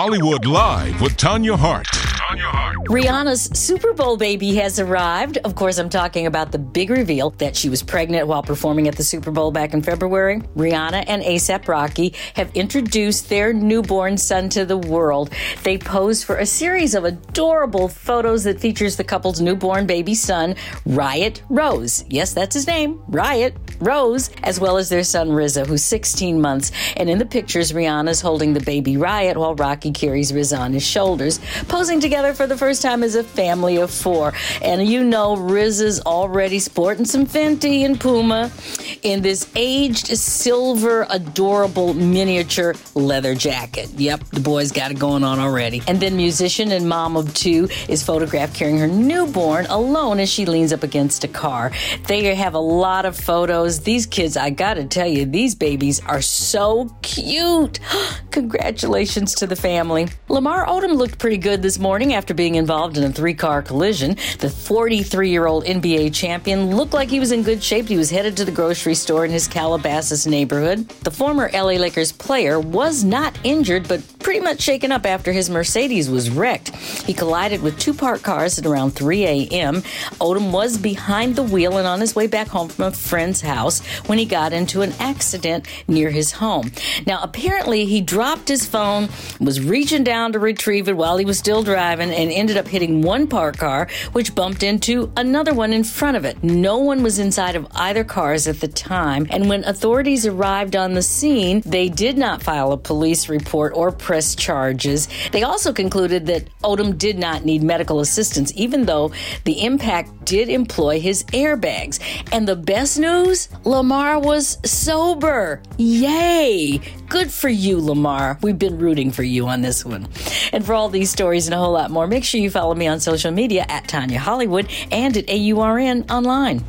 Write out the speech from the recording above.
Hollywood Live with Tanya Hart. Tanya Hart. Rihanna's Super Bowl baby has arrived. Of course, I'm talking about the big reveal that she was pregnant while performing at the Super Bowl back in February. Rihanna and A$AP Rocky have introduced their newborn son to the world. They posed for a series of adorable photos that features the couple's newborn baby son, Riot Rose. Yes, that's his name, Riot Rose, as well as their son RZA, who's 16 months. And in the pictures, Rihanna's holding the baby Riot while Rocky carries RZA on his shoulders, posing together for the first time as a family of four. And you know, RZA's already sporting some Fenty and Puma in this aged silver, adorable miniature leather jacket. Yep, the boy's got it going on already. And then musician and mom of two is photographed carrying her newborn alone as she leans up against a car. They have a lot of photos. These kids, I gotta tell you, these babies are so cute. Congratulations to the family. Lamar Odom looked pretty good this morning after being involved in a three car collision. The 43 year old NBA champion looked like he was in good shape. He was headed to the grocery store in his Calabasas neighborhood. The former LA Lakers player was not injured, but pretty much shaken up after his Mercedes was wrecked. He collided with two parked cars at around 3 a.m. Odom was behind the wheel and on his way back home from a friend's house when he got into an accident near his home. Now, apparently, he dropped his phone, was reaching down to retrieve it while he was still driving, and ended up hitting one parked car, which bumped into another one in front of it. No one was inside of either cars at the time, and when authorities arrived on the scene, they did not file a police report or press charges. They also concluded that Odom did not need medical assistance, even though the impact did employ his airbags. And the best news Lamar was sober. Yay! Good for you, Lamar. We've been rooting for you on this one. And for all these stories and a whole lot more, make sure you follow me on social media at Tanya Hollywood and at AURN online.